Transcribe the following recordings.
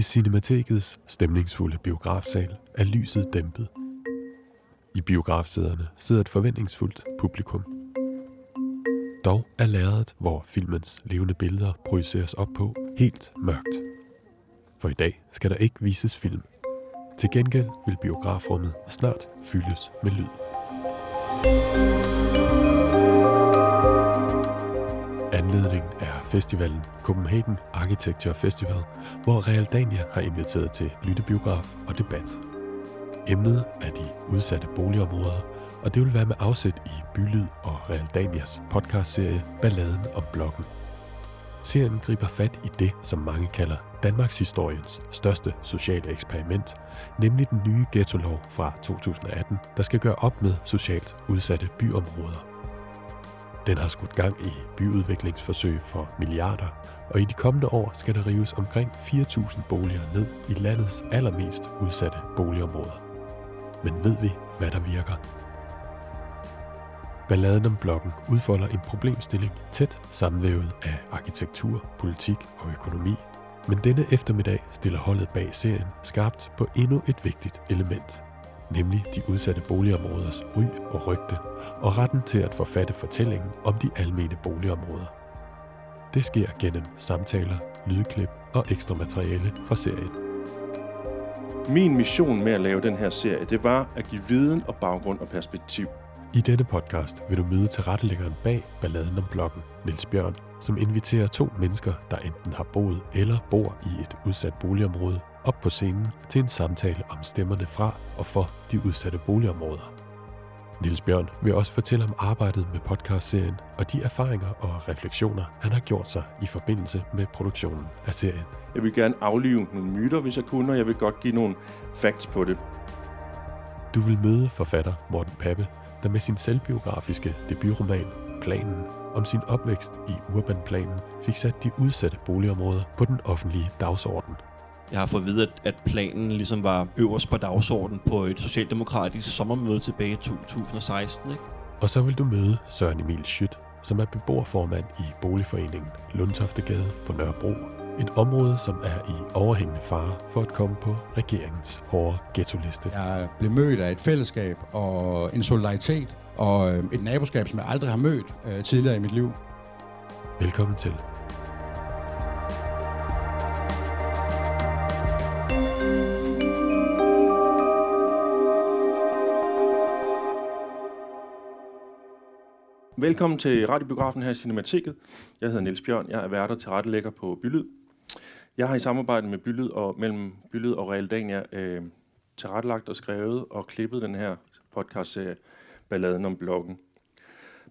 I Cinematekets stemningsfulde biografsal er lyset dæmpet. I biografsæderne sidder et forventningsfuldt publikum. Dog er lærredet, hvor filmens levende billeder projiceres op på, helt mørkt. For i dag skal der ikke vises film. Til gengæld vil biografrummet snart fyldes med lyd. Anledning er festivalen Copenhagen Architecture Festival, hvor Realdania har inviteret til lyttebiograf og debat. Emnet er de udsatte boligområder, og det vil være med afsæt i Bylyd og Realdanias podcastserie Balladen om blokken. Serien griber fat i det, som mange kalder Danmarks historiens største sociale eksperiment, nemlig den nye ghetto-lov fra 2018, der skal gøre op med socialt udsatte byområder. Den har skudt gang i byudviklingsforsøg for milliarder, og i de kommende år skal der rives omkring 4.000 boliger ned i landets allermest udsatte boligområder. Men ved vi, hvad der virker? Balladen om blokken udfolder en problemstilling tæt sammenvævet af arkitektur, politik og økonomi. Men denne eftermiddag stiller holdet bag serien skarpt på endnu et vigtigt element. Nemlig de udsatte boligområders ry og rygte, og retten til at forfatte fortællingen om de almene boligområder. Det sker gennem samtaler, lydklip og ekstra materiale fra serien. Min mission med at lave den her serie, det var at give viden og baggrund og perspektiv. I denne podcast vil du møde tilrettelæggeren bag Balladen om Blokken, Niels Bjørn, som inviterer to mennesker, der enten har boet eller bor i et udsat boligområde, op på scenen til en samtale om stemmerne fra og for de udsatte boligområder. Niels Bjørn vil også fortælle om arbejdet med podcastserien og de erfaringer og refleksioner, han har gjort sig i forbindelse med produktionen af serien. Jeg vil gerne aflive nogle myter, hvis jeg kunne, og jeg vil godt give nogle facts på det. Du vil møde forfatter Morten Pappe, der med sin selvbiografiske debutroman Planen om sin opvækst i Urbanplanen fik sat de udsatte boligområder på den offentlige dagsorden. Jeg har fået at vide, at planen ligesom var øverst på dagsordenen på et socialdemokratisk sommermøde tilbage i 2016. Ikke? Og så vil du møde Søren Emil Schødt, som er beboerformand i boligforeningen Lundtoftegade på Nørrebro. Et område, som er i overhængende fare for at komme på regeringens hårde ghetto-liste. Jeg blev mødt af et fællesskab og en solidaritet og øh, et naboskab, som jeg aldrig har mødt øh, tidligere i mit liv. Velkommen til. Velkommen til radiobiografen her i Cinemateket. Jeg hedder Niels Bjørn. Jeg er værter til rettelægger på Bylyd. Jeg har i samarbejde med Bylyd og mellem Bylyd og Realdania øh, tilrettelagt og skrevet og klippet den her podcastserie Balladen om bloggen.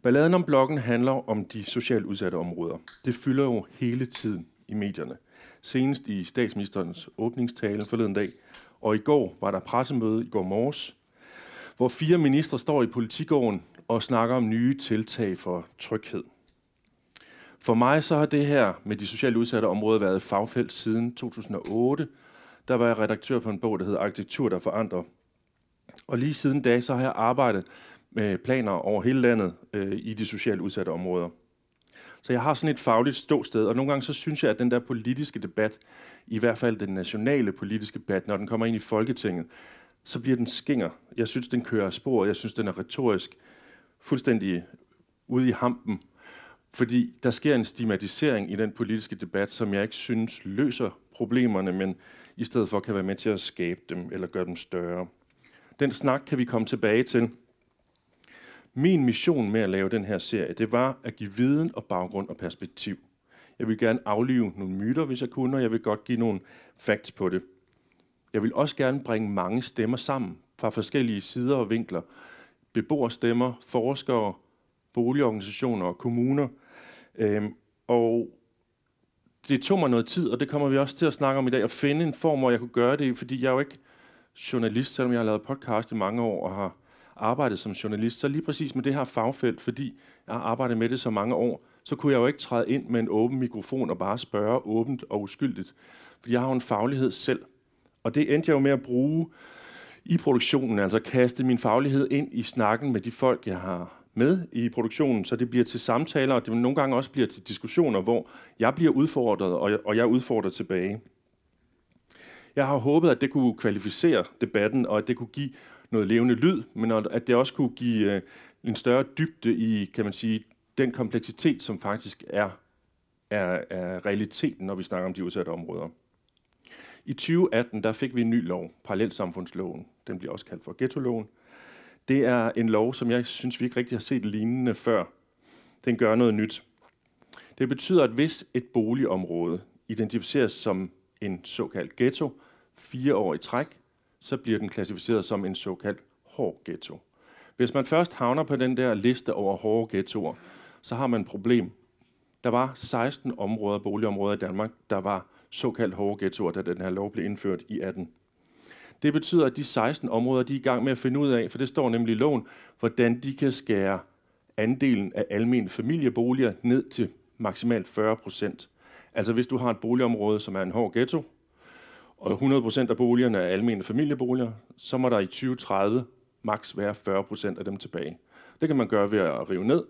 Balladen om bloggen handler om de socialt udsatte områder. Det fylder jo hele tiden i medierne. Senest i statsministerens åbningstale forleden dag, og i går var der pressemøde i går morges, hvor fire ministre står i politigården og snakker om nye tiltag for tryghed. For mig så har det her med de socialt udsatte områder været fagfelt siden 2008. Der var jeg redaktør på en bog, der hedder Arkitektur, der forandrer. Og lige siden da, så har jeg arbejdet med planer over hele landet øh, i de socialt udsatte områder. Så jeg har sådan et fagligt ståsted, og nogle gange så synes jeg, at den der politiske debat, i hvert fald den nationale politiske debat, når den kommer ind i Folketinget, så bliver den skinger. Jeg synes, den kører spor, jeg synes, den er retorisk fuldstændig ude i hampen, fordi der sker en stigmatisering i den politiske debat, som jeg ikke synes løser problemerne, men i stedet for kan være med til at skabe dem eller gøre dem større. Den snak kan vi komme tilbage til. Min mission med at lave den her serie, det var at give viden og baggrund og perspektiv. Jeg vil gerne aflive nogle myter, hvis jeg kunne, og jeg vil godt give nogle facts på det. Jeg vil også gerne bringe mange stemmer sammen fra forskellige sider og vinkler. Beboerstemmer, forskere, boligorganisationer og kommuner. Øhm, og det tog mig noget tid, og det kommer vi også til at snakke om i dag, at finde en form, hvor jeg kunne gøre det, fordi jeg er jo ikke journalist, selvom jeg har lavet podcast i mange år og har arbejdet som journalist. Så lige præcis med det her fagfelt, fordi jeg har arbejdet med det så mange år, så kunne jeg jo ikke træde ind med en åben mikrofon og bare spørge åbent og uskyldigt. Fordi jeg har jo en faglighed selv. Og det endte jeg jo med at bruge i produktionen, altså kaste min faglighed ind i snakken med de folk, jeg har med i produktionen, så det bliver til samtaler, og det nogle gange også bliver til diskussioner, hvor jeg bliver udfordret, og jeg, og jeg udfordrer tilbage. Jeg har håbet, at det kunne kvalificere debatten, og at det kunne give noget levende lyd, men at det også kunne give øh, en større dybde i, kan man sige, den kompleksitet, som faktisk er, er, er realiteten, når vi snakker om de udsatte områder. I 2018 der fik vi en ny lov, Parallelsamfundsloven. Den bliver også kaldt for ghetto-loven. Det er en lov, som jeg synes, vi ikke rigtig har set lignende før. Den gør noget nyt. Det betyder, at hvis et boligområde identificeres som en såkaldt ghetto fire år i træk, så bliver den klassificeret som en såkaldt hård ghetto. Hvis man først havner på den der liste over hårde ghettoer, så har man et problem. Der var 16 områder, boligområder i Danmark, der var såkaldt hårde ghettoer, da den her lov blev indført i 18. Det betyder, at de 16 områder, de er i gang med at finde ud af, for det står nemlig i loven, hvordan de kan skære andelen af almindelige familieboliger ned til maksimalt 40 procent. Altså hvis du har et boligområde, som er en hård ghetto, og 100 procent af boligerne er almindelige familieboliger, så må der i 2030 maks være 40 procent af dem tilbage. Det kan man gøre ved at rive ned,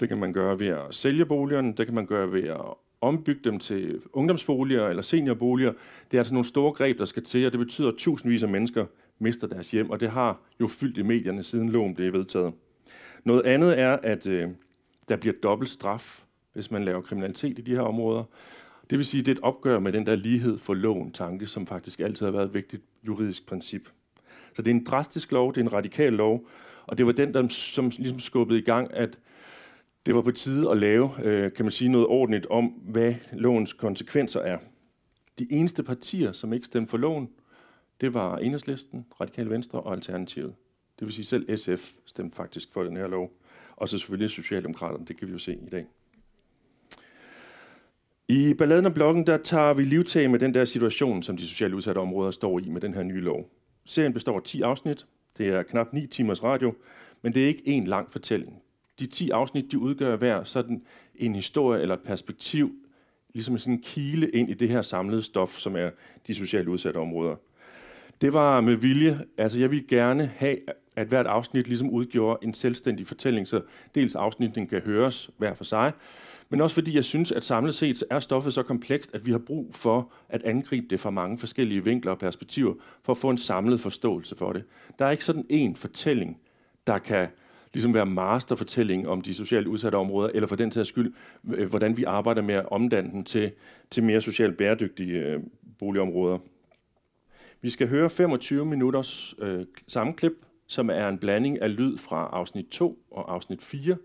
det kan man gøre ved at sælge boligerne, det kan man gøre ved at ombygge dem til ungdomsboliger eller seniorboliger. Det er altså nogle store greb, der skal til, og det betyder, at tusindvis af mennesker mister deres hjem, og det har jo fyldt i medierne, siden loven blev vedtaget. Noget andet er, at øh, der bliver dobbelt straf, hvis man laver kriminalitet i de her områder. Det vil sige, at det er et opgør med den der lighed for loven tanke, som faktisk altid har været et vigtigt juridisk princip. Så det er en drastisk lov, det er en radikal lov, og det var den, der som ligesom skubbede i gang, at det var på tide at lave, øh, kan man sige, noget ordentligt om, hvad lovens konsekvenser er. De eneste partier, som ikke stemte for loven, det var Enhedslisten, Radikale Venstre og Alternativet. Det vil sige, selv SF stemte faktisk for den her lov. Og så selvfølgelig Socialdemokraterne, det kan vi jo se i dag. I balladen om bloggen, der tager vi livtag med den der situation, som de socialt udsatte områder står i med den her nye lov. Serien består af 10 afsnit. Det er knap 9 timers radio, men det er ikke en lang fortælling. De 10 afsnit, de udgør hver sådan en historie eller et perspektiv, ligesom sådan en kile ind i det her samlede stof, som er de socialt udsatte områder. Det var med vilje, altså jeg ville gerne have, at hvert afsnit ligesom udgjorde en selvstændig fortælling, så dels afsnitten kan høres hver for sig, men også fordi jeg synes, at samlet set er stoffet så komplekst, at vi har brug for at angribe det fra mange forskellige vinkler og perspektiver, for at få en samlet forståelse for det. Der er ikke sådan en fortælling, der kan ligesom være masterfortælling om de socialt udsatte områder, eller for den sags skyld, øh, hvordan vi arbejder med at omdanne den til, til mere socialt bæredygtige øh, boligområder. Vi skal høre 25 minutters øh, sammenklip, som er en blanding af lyd fra afsnit 2 og afsnit 4,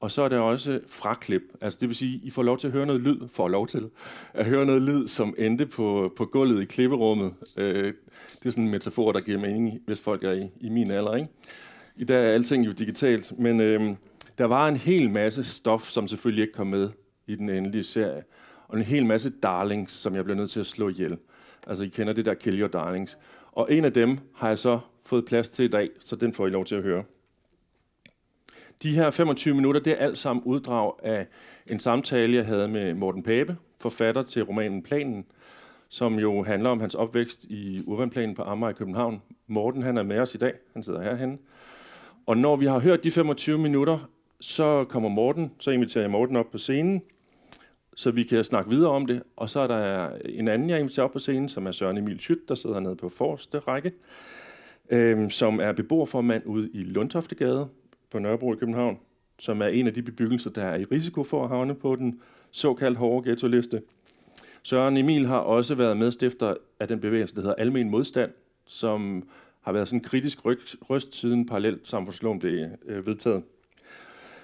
og så er der også fraklip. Altså det vil sige, I får lov til at høre noget lyd, får lov til at høre noget lyd, som endte på, på gulvet i klipperummet. Øh, det er sådan en metafor, der giver mening, hvis folk er i, i min alder. Ikke? I dag er alting jo digitalt, men øh, der var en hel masse stof, som selvfølgelig ikke kom med i den endelige serie. Og en hel masse darlings, som jeg blev nødt til at slå ihjel. Altså, I kender det der Kill Your Darlings. Og en af dem har jeg så fået plads til i dag, så den får I lov til at høre. De her 25 minutter, det er alt sammen uddrag af en samtale, jeg havde med Morten Pape, forfatter til romanen Planen, som jo handler om hans opvækst i urbanplanen på Amager i København. Morten, han er med os i dag. Han sidder herhenne. Og når vi har hørt de 25 minutter, så kommer Morten, så inviterer jeg Morten op på scenen, så vi kan snakke videre om det. Og så er der en anden, jeg inviterer op på scenen, som er Søren Emil Schütt, der sidder nede på forreste række, øh, som er beboerformand ude i Lundtoftegade på Nørrebro i København, som er en af de bebyggelser, der er i risiko for at havne på den såkaldt hårde ghetto-liste. Søren Emil har også været medstifter af den bevægelse, der hedder Almen Modstand, som har været sådan en kritisk røst siden parallelt samfundsloven blev øh, vedtaget.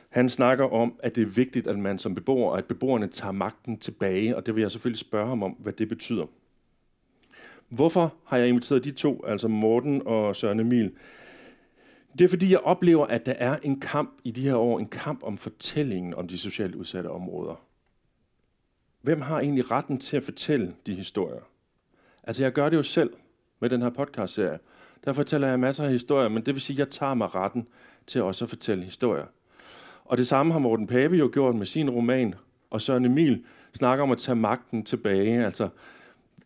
Han snakker om, at det er vigtigt, at man som beboer, at beboerne tager magten tilbage, og det vil jeg selvfølgelig spørge ham om, hvad det betyder. Hvorfor har jeg inviteret de to, altså Morten og Søren Emil? Det er fordi, jeg oplever, at der er en kamp i de her år, en kamp om fortællingen om de socialt udsatte områder. Hvem har egentlig retten til at fortælle de historier? Altså, jeg gør det jo selv med den her podcast-serie. Der fortæller jeg masser af historier, men det vil sige, at jeg tager mig retten til også at fortælle historier. Og det samme har Morten Pape jo gjort med sin roman, og Søren Emil snakker om at tage magten tilbage. Altså,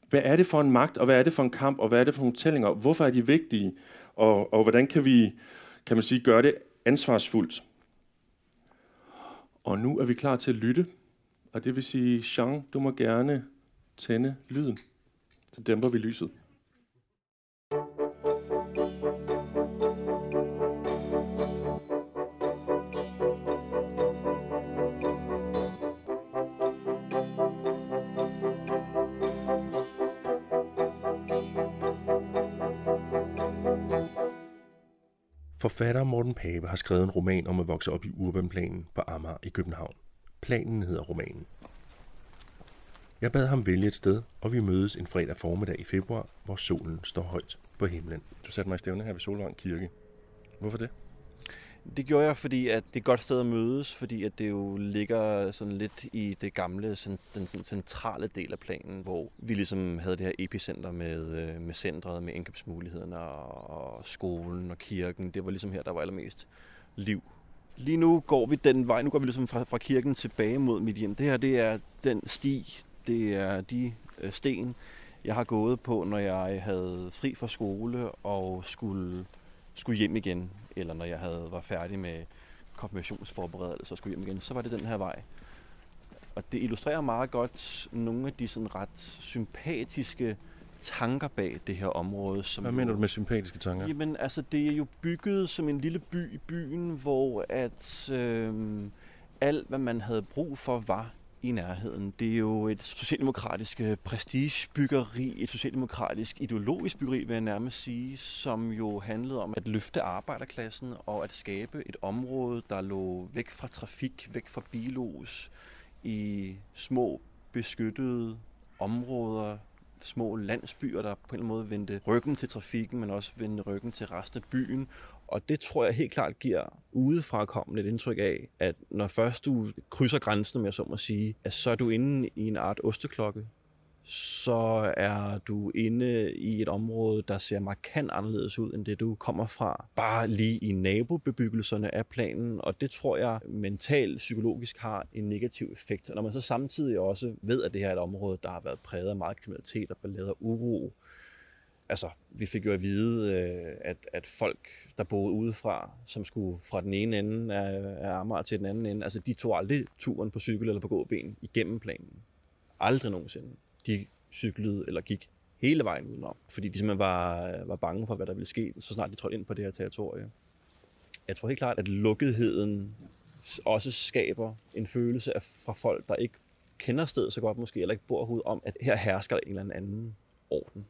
hvad er det for en magt, og hvad er det for en kamp, og hvad er det for nogle tællinger? Hvorfor er de vigtige? Og, og hvordan kan vi, kan man sige, gøre det ansvarsfuldt? Og nu er vi klar til at lytte. Og det vil sige, Jean, du må gerne tænde lyden. Så dæmper vi lyset. Forfatter Morten Pape har skrevet en roman om at vokse op i Urbanplanen på Amager i København. Planen hedder romanen. Jeg bad ham vælge et sted, og vi mødes en fredag formiddag i februar, hvor solen står højt på himlen. Du satte mig i stævne her ved Solvang Kirke. Hvorfor det? Det gjorde jeg, fordi at det er et godt sted at mødes, fordi at det jo ligger sådan lidt i det gamle, sådan, den sådan centrale del af planen, hvor vi ligesom havde det her epicenter med, øh, med centret, med indkøbsmulighederne og skolen og kirken. Det var ligesom her, der var allermest liv. Lige nu går vi den vej, nu går vi ligesom fra, fra kirken tilbage mod mit hjem. Det her, det er den sti, det er de øh, sten, jeg har gået på, når jeg havde fri fra skole og skulle, skulle hjem igen eller når jeg havde var færdig med konfirmationsforberedelse og skulle hjem igen, så var det den her vej. Og det illustrerer meget godt nogle af de sådan ret sympatiske tanker bag det her område. Som Hvad mener du med sympatiske tanker? Jamen, altså, det er jo bygget som en lille by i byen, hvor at øh, alt, hvad man havde brug for, var i nærheden. Det er jo et socialdemokratisk øh, prestigebyggeri, et socialdemokratisk ideologisk byggeri, vil jeg nærmest sige, som jo handlede om at løfte arbejderklassen og at skabe et område, der lå væk fra trafik, væk fra bilos, i små beskyttede områder, små landsbyer, der på en eller anden måde vendte ryggen til trafikken, men også vendte ryggen til resten af byen, og det tror jeg helt klart giver udefra kommende et indtryk af, at når først du krydser grænsen, med så må sige, at så er du inde i en art osteklokke, så er du inde i et område, der ser markant anderledes ud, end det du kommer fra. Bare lige i nabobebyggelserne af planen, og det tror jeg mentalt, psykologisk har en negativ effekt. Og når man så samtidig også ved, at det her er et område, der har været præget af meget kriminalitet og ballade og uro, altså, vi fik jo at vide, øh, at, at folk, der boede udefra, som skulle fra den ene ende af, af Amager til den anden ende, altså de tog aldrig turen på cykel eller på gåben igennem planen. Aldrig nogensinde. De cyklede eller gik hele vejen udenom, fordi de simpelthen var, var bange for, hvad der ville ske, så snart de trådte ind på det her territorie. Jeg tror helt klart, at lukketheden også skaber en følelse af, fra folk, der ikke kender stedet så godt måske, eller ikke bor herude, om, at her hersker der en eller anden orden.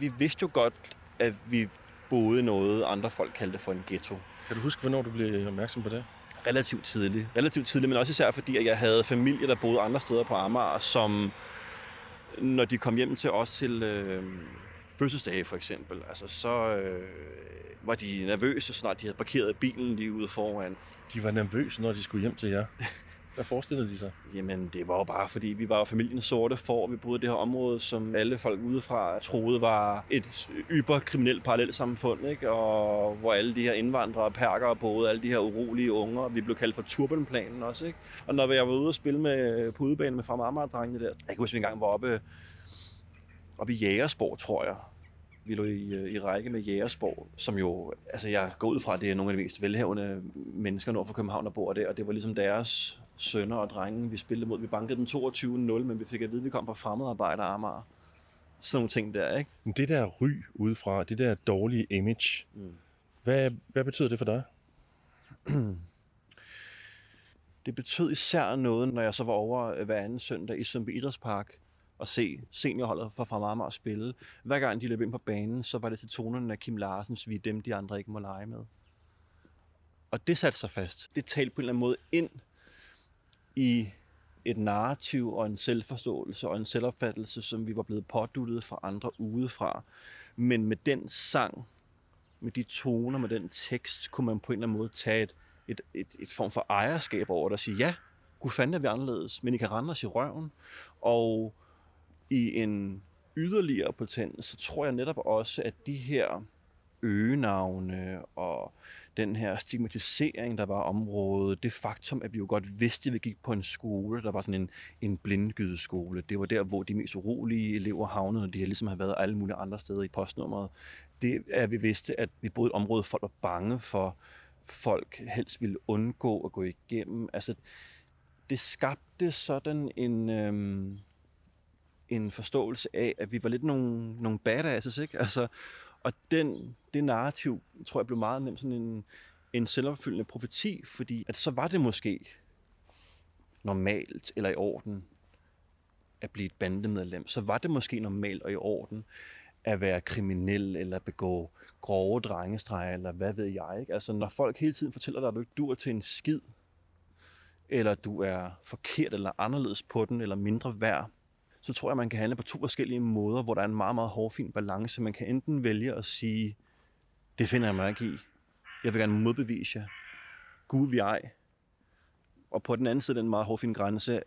Vi vidste jo godt, at vi boede noget, andre folk kaldte for en ghetto. Kan du huske, hvornår du blev opmærksom på det? Relativt tidligt. Relativt tidligt, men også især fordi, at jeg havde familie, der boede andre steder på Amager, som når de kom hjem til os til øh, fødselsdage for eksempel, altså så øh, var de nervøse, så snart de havde parkeret bilen lige ude foran. De var nervøse, når de skulle hjem til jer? Hvad forestillede de sig? Jamen, det var jo bare, fordi vi var familien sorte for, vi boede i det her område, som alle folk udefra troede var et yberkriminelt parallelsamfund, ikke? Og hvor alle de her indvandrere og perker boede, alle de her urolige unger, vi blev kaldt for turbanplanen også, ikke? Og når jeg var ude og spille med, på udebanen med fra Amager-drengene der, jeg kan huske, vi engang var oppe, oppe i Jægersborg, tror jeg, vi lå i, i række med Jægersborg, som jo, altså jeg går ud fra, at det er nogle af de mest velhavende mennesker nord for København, der bor der, og det var ligesom deres sønner og drenge, vi spillede mod. Vi bankede den 22-0, men vi fik at vide, at vi kom fra fremmedarbejder Amager. Sådan nogle ting der, ikke? Men det der ry udefra, det der dårlige image, mm. hvad, hvad betyder det for dig? det betød især noget, når jeg så var over hver anden søndag i Sundby Idrætspark og se seniorholdet fra og spille. Hver gang de løb ind på banen, så var det til tonerne af Kim Larsens, vi er dem, de andre ikke må lege med. Og det satte sig fast. Det talte på en eller anden måde ind i et narrativ og en selvforståelse og en selvopfattelse, som vi var blevet påduttet fra andre udefra. Men med den sang, med de toner, med den tekst, kunne man på en eller anden måde tage et, et, et, et form for ejerskab over det og sige, ja, gud fanden er vi anderledes, men I kan rende os i røven. Og i en yderligere potens, så tror jeg netop også, at de her øgenavne og den her stigmatisering, der var området, det faktum, at vi jo godt vidste, at vi gik på en skole, der var sådan en, en blindgydeskole, Det var der, hvor de mest urolige elever havnede, og de har ligesom har været alle mulige andre steder i postnummeret. Det er, at vi vidste, at vi boede i et område, folk var bange for, folk helst ville undgå at gå igennem. Altså, det skabte sådan en, øhm, en forståelse af, at vi var lidt nogle, nogle badasses, ikke? Altså, og den, det narrativ, tror jeg, blev meget nemt sådan en, en selvopfyldende profeti, fordi at så var det måske normalt eller i orden at blive et bandemedlem, så var det måske normalt og i orden at være kriminel eller begå grove drengestreger, eller hvad ved jeg. Ikke? Altså, når folk hele tiden fortæller dig, at du ikke dur til en skid, eller du er forkert eller anderledes på den, eller mindre værd, så tror jeg, man kan handle på to forskellige måder, hvor der er en meget, meget hårfin balance. Man kan enten vælge at sige, det finder jeg mig ikke i. Jeg vil gerne modbevise jer. Gud vi ej. Og på den anden side den meget hårfine grænse,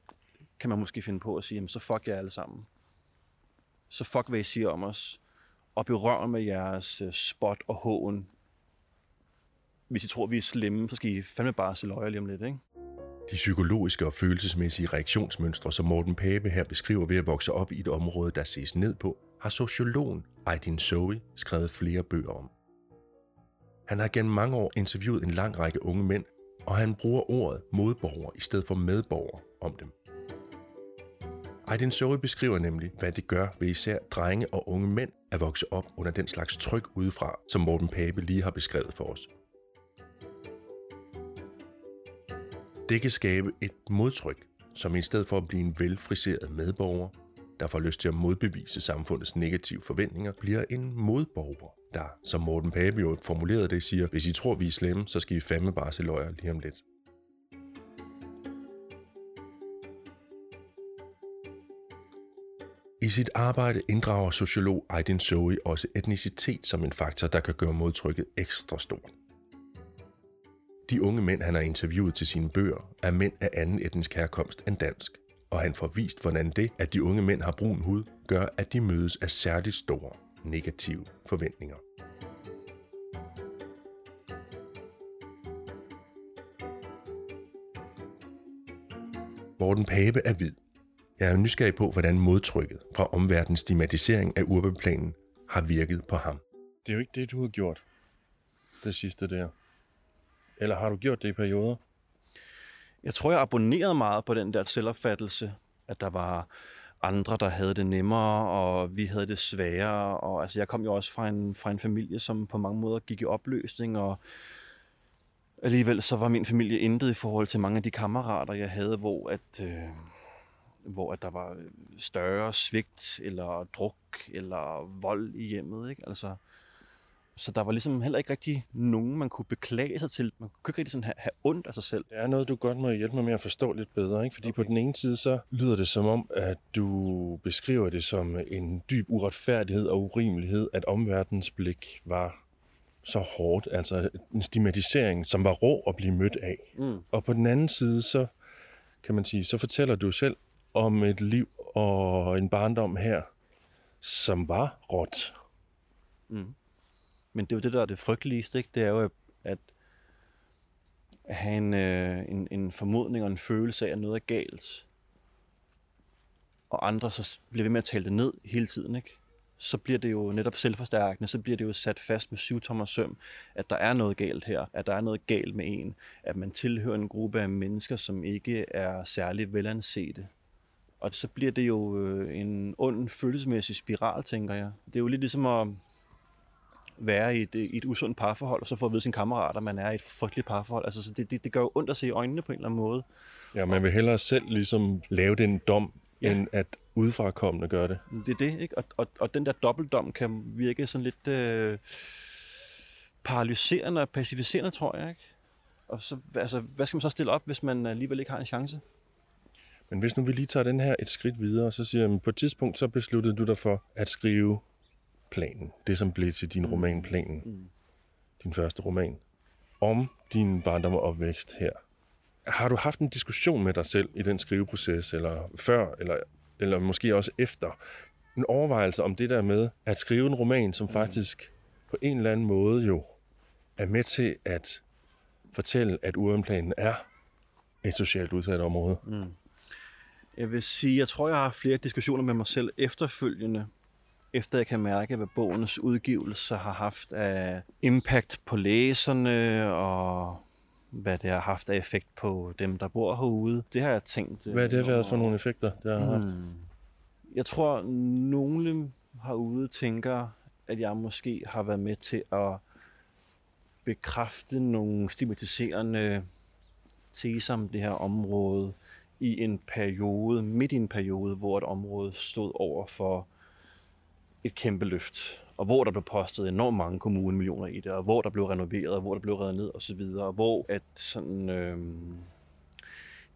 kan man måske finde på at sige, jamen, så fuck jer alle sammen. Så fuck, hvad I siger om os. Og berør med jeres øh, spot og hån. Hvis I tror, vi er slemme, så skal I fandme bare se løjer lige om lidt, ikke? De psykologiske og følelsesmæssige reaktionsmønstre, som Morten Pape her beskriver ved at vokse op i et område, der ses ned på, har sociologen Aydin Zoe skrevet flere bøger om. Han har gennem mange år interviewet en lang række unge mænd, og han bruger ordet modborger i stedet for medborger om dem. Aydin Zoe beskriver nemlig, hvad det gør ved især drenge og unge mænd at vokse op under den slags tryk udefra, som Morten Pape lige har beskrevet for os. Det kan skabe et modtryk, som i stedet for at blive en velfriseret medborger, der får lyst til at modbevise samfundets negative forventninger, bliver en modborger, der, som Morten Pape jo formulerede det, siger, hvis I tror, vi er slemme, så skal I fandme bare se løjer lige om lidt. I sit arbejde inddrager sociolog Aydin Zoe også etnicitet som en faktor, der kan gøre modtrykket ekstra stort. De unge mænd, han har interviewet til sine bøger, er mænd af anden etnisk herkomst end dansk, og han får vist, hvordan det, at de unge mænd har brun hud, gør, at de mødes af særligt store negative forventninger. Morten Pape er hvid. Jeg er nysgerrig på, hvordan modtrykket fra omverdens stigmatisering af urbeplanen har virket på ham. Det er jo ikke det, du har gjort, det sidste der. Eller har du gjort det i perioder? Jeg tror, jeg abonnerede meget på den der selvopfattelse, at der var andre, der havde det nemmere, og vi havde det sværere. Og, altså, jeg kom jo også fra en, fra en familie, som på mange måder gik i opløsning, og alligevel så var min familie intet i forhold til mange af de kammerater, jeg havde, hvor at, øh, hvor at der var større svigt, eller druk, eller vold i hjemmet. Ikke? Altså, så der var ligesom heller ikke rigtig nogen, man kunne beklage sig til. Man kunne ikke rigtig sådan have, have ondt af sig selv. Det er noget, du godt må hjælpe mig med at forstå lidt bedre. Ikke? Fordi okay. på den ene side, så lyder det som om, at du beskriver det som en dyb uretfærdighed og urimelighed, at omverdens blik var så hårdt. Altså en stigmatisering, som var rå at blive mødt af. Mm. Og på den anden side, så kan man sige, så fortæller du selv om et liv og en barndom her, som var råt. Mm. Men det er jo det, der er det frygteligste, ikke? Det er jo, at have en, øh, en, en formodning og en følelse af, at noget er galt. Og andre så bliver ved med at tale det ned hele tiden, ikke? så bliver det jo netop selvforstærkende, så bliver det jo sat fast med syv tommer søm, at der er noget galt her, at der er noget galt med en, at man tilhører en gruppe af mennesker, som ikke er særlig velansete. Og så bliver det jo øh, en ond følelsesmæssig spiral, tænker jeg. Det er jo lidt ligesom at være i et, i et usundt parforhold, og så få at vide sine kammerater, at man er i et frygteligt parforhold. Altså, så det, det, det gør jo ondt at se i øjnene på en eller anden måde. Ja, man vil hellere selv ligesom lave den dom, ja. end at udefrakommende gør det. Det er det, ikke? Og, og, og den der dobbeltdom kan virke sådan lidt øh, paralyserende og pacificerende, tror jeg, ikke? Og så, altså, hvad skal man så stille op, hvis man alligevel ikke har en chance? Men hvis nu vi lige tager den her et skridt videre, så siger jeg, på et tidspunkt så besluttede du dig for at skrive planen. Det, som blev til din mm. roman Planen. Mm. Din første roman. Om din barndom og opvækst her. Har du haft en diskussion med dig selv i den skriveproces, eller før, eller, eller måske også efter? En overvejelse om det der med at skrive en roman, som mm. faktisk på en eller anden måde jo er med til at fortælle, at urenplanen er et socialt udsat område. Mm. Jeg vil sige, jeg tror, jeg har flere diskussioner med mig selv efterfølgende, efter jeg kan mærke, hvad bogens udgivelse har haft af impact på læserne, og hvad det har haft af effekt på dem, der bor herude. Det har jeg tænkt. Hvad har det været for nogle effekter, det har haft? Hmm. Jeg tror, nogle herude tænker, at jeg måske har været med til at bekræfte nogle stigmatiserende teser om det her område, i en periode, midt i en periode, hvor et område stod over for et kæmpe løft, og hvor der blev postet enormt mange kommunemillioner i det, og hvor der blev renoveret, og hvor der blev reddet ned osv., og hvor at sådan, øh,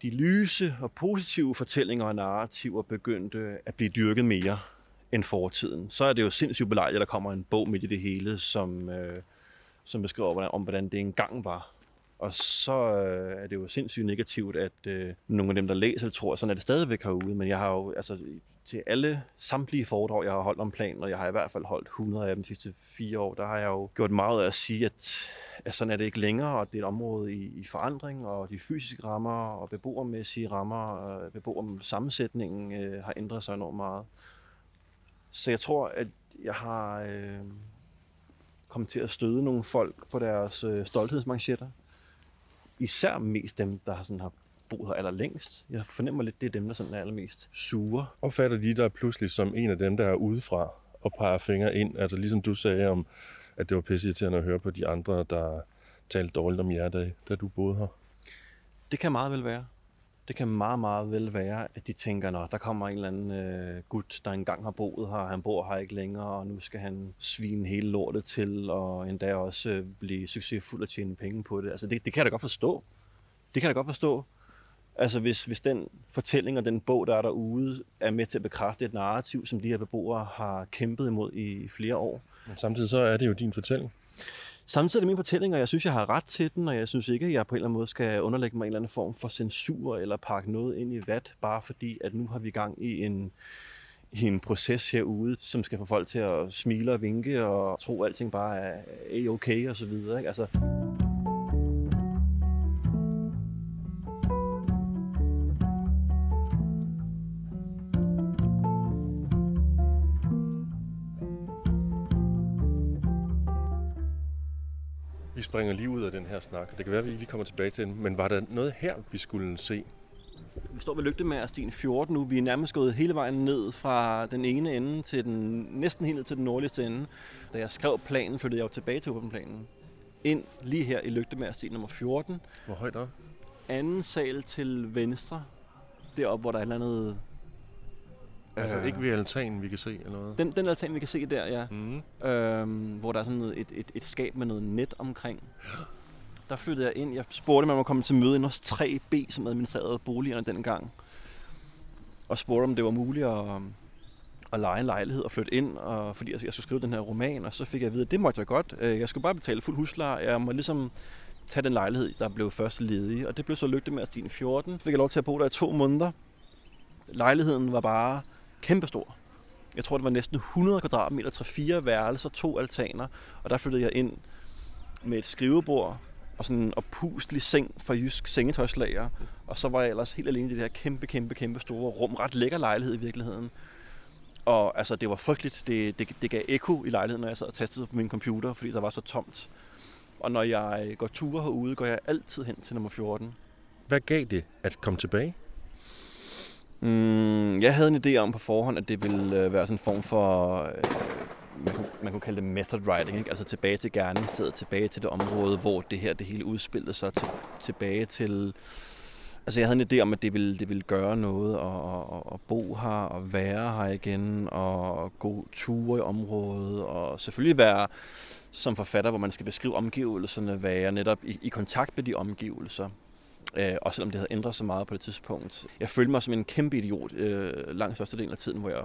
de lyse og positive fortællinger og narrativer begyndte at blive dyrket mere end fortiden. Så er det jo sindssygt belejligt, at der kommer en bog midt i det hele, som, øh, som beskriver hvordan, om, hvordan det engang var. Og så øh, er det jo sindssygt negativt, at øh, nogle af dem, der læser, tror, sådan er det stadigvæk herude. Men jeg har jo, altså, til alle samtlige foredrag, jeg har holdt om planen, og jeg har i hvert fald holdt 100 af dem de sidste fire år, der har jeg jo gjort meget af at sige, at, at sådan er det ikke længere, og det er et område i, i forandring, og de fysiske rammer og beboermæssige rammer, og beboersammensætningen øh, har ændret sig enormt meget. Så jeg tror, at jeg har øh, kommet til at støde nogle folk på deres øh, stolthedsmanchetter. Især mest dem, der sådan har boet her allerlængst. Jeg fornemmer lidt, det er dem, der sådan er allermest sure. Opfatter de der pludselig som en af dem, der er udefra og peger fingre ind? Altså ligesom du sagde om, at det var pisseirriterende at høre på de andre, der talte dårligt om jer, da, da du boede her? Det kan meget vel være. Det kan meget, meget vel være, at de tænker, når der kommer en eller anden øh, gut, der engang har boet her, han bor her ikke længere, og nu skal han svine hele lortet til, og endda også øh, blive succesfuld og tjene penge på det. Altså det, det kan jeg da godt forstå. Det kan jeg da godt forstå. Altså hvis, hvis den fortælling og den bog, der er derude, er med til at bekræfte et narrativ, som de her beboere har kæmpet imod i flere år. Men samtidig så er det jo din fortælling. Samtidig er det min fortælling, og jeg synes, jeg har ret til den, og jeg synes ikke, at jeg på en eller anden måde skal underlægge mig en eller anden form for censur eller pakke noget ind i vat, bare fordi, at nu har vi gang i en, i en proces herude, som skal få folk til at smile og vinke og tro, at alting bare er okay og så videre. Ikke? Altså, Vi springer lige ud af den her snak. Det kan være, at vi lige kommer tilbage til den. Men var der noget her, vi skulle se? Vi står ved Lygtemærstien 14 nu. Vi er nærmest gået hele vejen ned fra den ene ende til den næsten helt ned til den nordligste ende. Da jeg skrev planen, flyttede jeg jo tilbage til åbenplanen. Ind lige her i Lygtemærstien nummer 14. Hvor højt op? Anden sal til venstre. Deroppe, hvor der er et eller andet Altså ikke ved altanen, vi kan se eller noget? Den, den altan, vi kan se der, ja. Mm. Øhm, hvor der er sådan et, et, et skab med noget net omkring. Der flyttede jeg ind. Jeg spurgte, om man må komme til møde ind hos 3B, som administrerede boligerne dengang. Og spurgte, om det var muligt at, at lege en lejlighed og flytte ind, og, fordi jeg, jeg skulle skrive den her roman. Og så fik jeg at vide, at det måtte jeg godt. Øh, jeg skulle bare betale fuld husleje. Jeg må ligesom tage den lejlighed, der blev først ledig. Og det blev så lygte med at stige 14. Fik jeg lov til at bo der i to måneder. Lejligheden var bare kæmpestor. Jeg tror, det var næsten 100 kvadratmeter, 3-4 værelser, to altaner, og der flyttede jeg ind med et skrivebord og sådan en oppustelig seng fra Jysk Sengetøjslager. Og så var jeg ellers helt alene i det her kæmpe, kæmpe, kæmpe store rum. Ret lækker lejlighed i virkeligheden. Og altså, det var frygteligt. Det, det, det gav ekko i lejligheden, når jeg sad og tastede på min computer, fordi der var så tomt. Og når jeg går ture herude, går jeg altid hen til nummer 14. Hvad gav det at komme tilbage? Mm, jeg havde en idé om på forhånd, at det ville øh, være sådan en form for, øh, man, kunne, man kunne kalde det method writing, ikke? altså tilbage til gerningsstedet, tilbage til det område, hvor det her det hele udspillede sig, til, tilbage til... Altså jeg havde en idé om, at det ville, det ville gøre noget at, at bo her og være her igen og gå ture i området og selvfølgelig være som forfatter, hvor man skal beskrive omgivelserne, være netop i, i kontakt med de omgivelser. Øh, også selvom det havde ændret så meget på det tidspunkt. Jeg følte mig som en kæmpe idiot øh, langt størstedelen af tiden, hvor jeg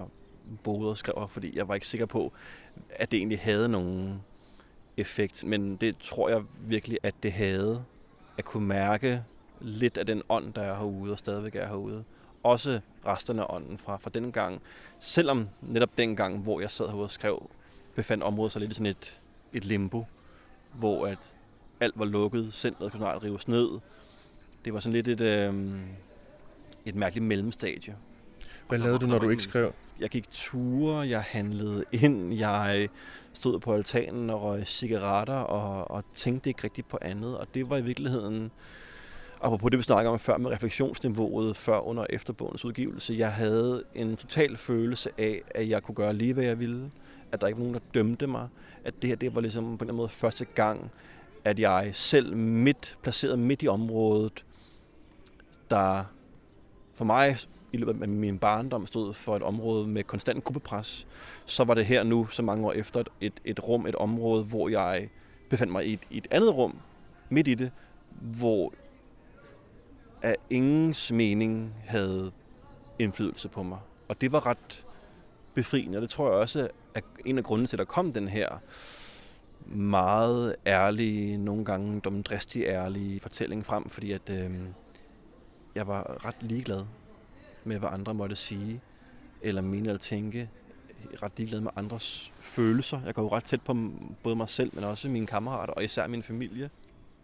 boede og skrev, fordi jeg var ikke sikker på, at det egentlig havde nogen effekt. Men det tror jeg virkelig, at det havde. At kunne mærke lidt af den ånd, der er herude og stadigvæk er herude. Også resterne af ånden fra, fra den gang. Selvom netop den gang, hvor jeg sad herude og skrev, befandt området sig lidt i sådan et, et limbo, hvor at alt var lukket, centret kunne snart rives ned, det var sådan lidt et, øh, et mærkeligt mellemstadie. Hvad lavede du, når du ikke skrev? Jeg gik ture, jeg handlede ind, jeg stod på altanen og røg cigaretter og, og tænkte ikke rigtigt på andet. Og det var i virkeligheden, apropos det vi snakker om før med refleksionsniveauet før, under og efter bogens udgivelse, jeg havde en total følelse af, at jeg kunne gøre lige, hvad jeg ville. At der ikke var nogen, der dømte mig. At det her det var ligesom på en eller anden måde første gang, at jeg selv midt, placeret midt i området, der for mig i løbet af min barndom stod for et område med konstant gruppepres, så var det her nu, så mange år efter, et, et, rum, et område, hvor jeg befandt mig i et, i et andet rum, midt i det, hvor af ingens mening havde indflydelse på mig. Og det var ret befriende, og det tror jeg også er en af grundene til, at der kom den her meget ærlige, nogle gange dumdristig ærlige fortælling frem, fordi at øh, jeg var ret ligeglad med, hvad andre måtte sige, eller mene eller tænke. Ret ligeglad med andres følelser. Jeg går jo ret tæt på både mig selv, men også mine kammerater, og især min familie.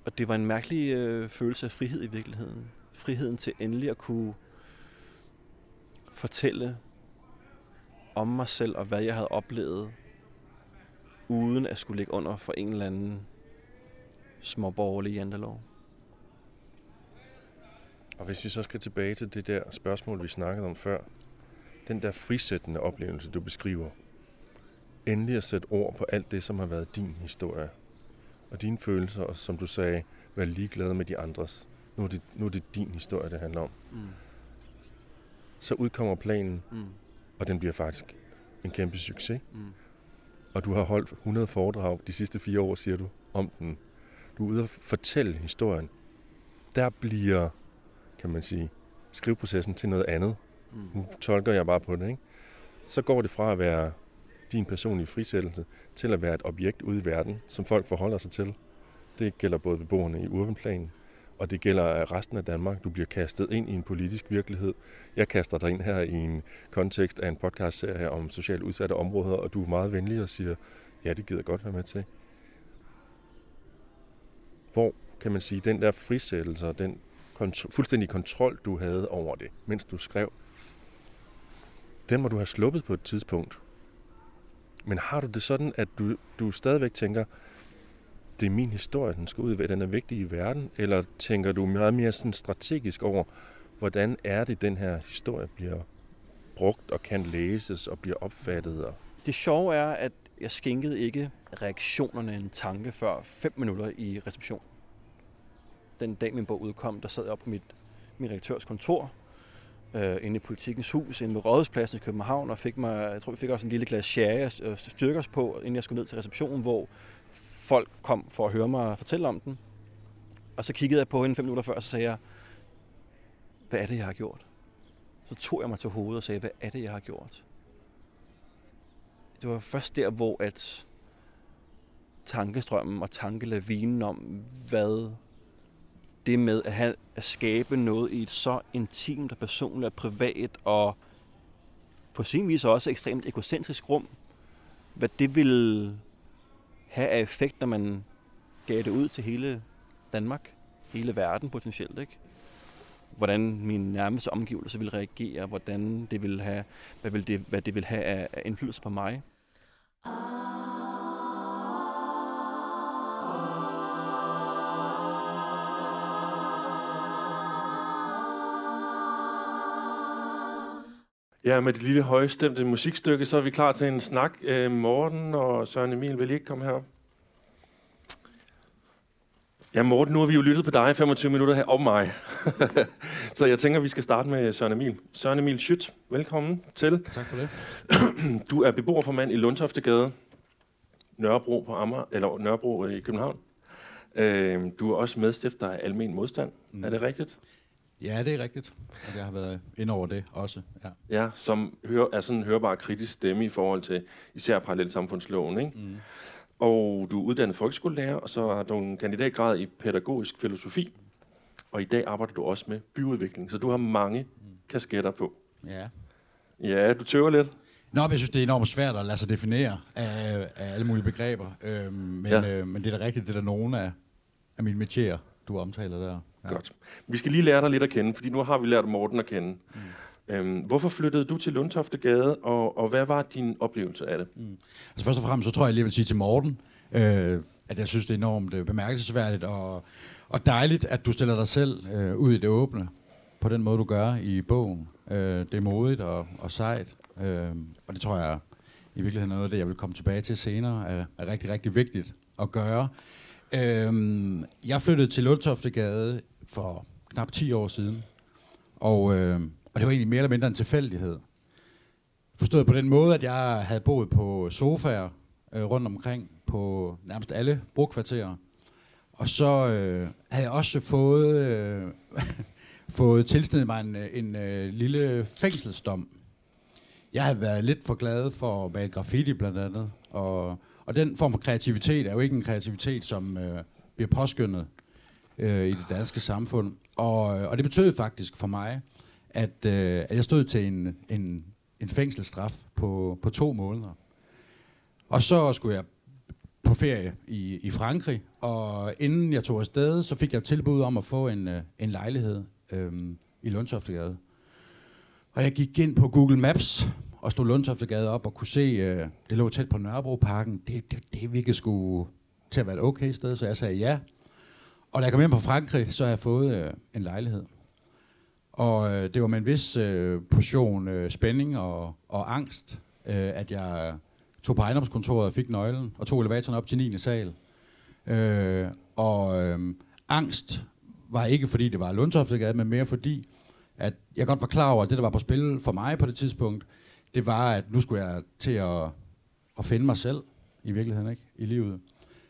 Og det var en mærkelig øh, følelse af frihed i virkeligheden. Friheden til endelig at kunne fortælle om mig selv og hvad jeg havde oplevet, uden at skulle ligge under for en eller anden småborgerlig jantelov. Og hvis vi så skal tilbage til det der spørgsmål, vi snakkede om før, den der frisættende oplevelse, du beskriver, endelig at sætte ord på alt det, som har været din historie, og dine følelser, og som du sagde, være ligeglad med de andres. Nu er det, nu er det din historie, det handler om. Mm. Så udkommer planen, mm. og den bliver faktisk en kæmpe succes. Mm. Og du har holdt 100 foredrag de sidste fire år, siger du, om den. Du er ude og fortælle historien. Der bliver kan man sige, skriveprocessen til noget andet. Mm. Nu tolker jeg bare på det, ikke? Så går det fra at være din personlige frisættelse til at være et objekt ude i verden, som folk forholder sig til. Det gælder både beboerne i urbanplanen, og det gælder resten af Danmark. Du bliver kastet ind i en politisk virkelighed. Jeg kaster dig ind her i en kontekst af en podcastserie om socialt udsatte områder, og du er meget venlig og siger, ja, det gider godt være med til. Hvor kan man sige, den der frisættelse og den kont- fuldstændig kontrol, du havde over det, mens du skrev, den må du have sluppet på et tidspunkt. Men har du det sådan, at du, du stadigvæk tænker, det er min historie, den skal ud, den er vigtig i verden? Eller tænker du meget mere sådan strategisk over, hvordan er det, den her historie bliver brugt og kan læses og bliver opfattet? Og... Det sjove er, at jeg skænkede ikke reaktionerne en tanke før fem minutter i reception den dag min bog udkom, der sad jeg op på mit, min redaktørs kontor, øh, inde i politikens hus, inde ved Rådhuspladsen i København, og fik mig, jeg tror, vi fik også en lille glas sherry og styrkers på, inden jeg skulle ned til receptionen, hvor folk kom for at høre mig fortælle om den. Og så kiggede jeg på hende fem minutter før, og så sagde jeg, hvad er det, jeg har gjort? Så tog jeg mig til hovedet og sagde, hvad er det, jeg har gjort? Det var først der, hvor at tankestrømmen og tankelavinen om, hvad det med at, have, at skabe noget i et så intimt og personligt og privat og på sin vis også ekstremt egocentrisk rum, hvad det vil have af effekt, når man gav det ud til hele Danmark, hele verden potentielt, ikke? Hvordan min nærmeste omgivelser vil reagere, hvordan det vil have, hvad, vil det, hvad det vil have af, af indflydelse på mig. Ah. Ja, med det lille højstemte musikstykke, så er vi klar til en snak. Øh, Morten og Søren Emil, vil I ikke komme herop? Ja, Morten, nu har vi jo lyttet på dig 25 minutter her om mig. så jeg tænker, vi skal starte med Søren Emil. Søren Emil Schütt, velkommen til. Tak for det. du er beboerformand i Lundtoftegade, Nørrebro på Amager, eller Nørrebro i København. Øh, du er også medstifter af Almen Modstand. Mm. Er det rigtigt? Ja, det er rigtigt. Og jeg har været ind over det også. Ja, ja som hør, er sådan en hørbar kritisk stemme i forhold til især parallelsamfundsloven. Ikke? Mm. Og du er uddannet folkeskolelærer, og så har du en kandidatgrad i pædagogisk filosofi. Og i dag arbejder du også med byudvikling, så du har mange mm. kasketter på. Ja. Ja, du tøver lidt. Nå, men jeg synes, det er enormt svært at lade sig definere af, af alle mulige begreber. Øhm, men, ja. øh, men det er da rigtigt, det er der nogle af, af mine metier, du omtaler der. Ja. Godt. Vi skal lige lære dig lidt at kende, fordi nu har vi lært Morten at kende. Mm. Øhm, hvorfor flyttede du til Lundtoftegade, og, og hvad var din oplevelse af det? Mm. Altså først og fremmest, så tror jeg lige vil sige til Morten, øh, at jeg synes, det er enormt øh, bemærkelsesværdigt og, og dejligt, at du stiller dig selv øh, ud i det åbne på den måde, du gør i bogen. Øh, det er modigt og, og sejt, øh, og det tror jeg i virkeligheden er noget af det, jeg vil komme tilbage til senere, er, er rigtig, rigtig vigtigt at gøre. Øhm, jeg flyttede til Lundtoftegade for knap 10 år siden. Og, øh, og det var egentlig mere eller mindre en tilfældighed. Forstået på den måde, at jeg havde boet på sofaer øh, rundt omkring på nærmest alle brugkvarterer. Og så øh, havde jeg også fået, øh, fået tilstedet mig en, øh, en øh, lille fængselsdom. Jeg havde været lidt for glad for at male graffiti blandt andet. Og, og den form for kreativitet er jo ikke en kreativitet, som øh, bliver påskyndet øh, i det danske samfund. Og, øh, og det betød faktisk for mig, at, øh, at jeg stod til en, en, en fængselsstraf på, på to måneder. Og så skulle jeg på ferie i, i Frankrig, og inden jeg tog afsted, så fik jeg tilbud om at få en, øh, en lejlighed øh, i Lundtoftegade. Og jeg gik ind på Google Maps og stod Lundtoftegade op og kunne se, øh, det lå tæt på Nørrebroparken. Det, det, det virkede sgu til at være et okay sted, så jeg sagde ja. Og da jeg kom hjem fra Frankrig, så har jeg fået øh, en lejlighed. Og øh, det var med en vis øh, portion øh, spænding og, og angst, øh, at jeg tog på ejendomskontoret og fik nøglen, og tog elevatoren op til 9. sal. Øh, og øh, angst var ikke fordi det var Lundtoftegade, men mere fordi, at jeg godt var klar over, at det, der var på spil for mig på det tidspunkt, det var, at nu skulle jeg til at, at finde mig selv, i virkeligheden, ikke? I livet.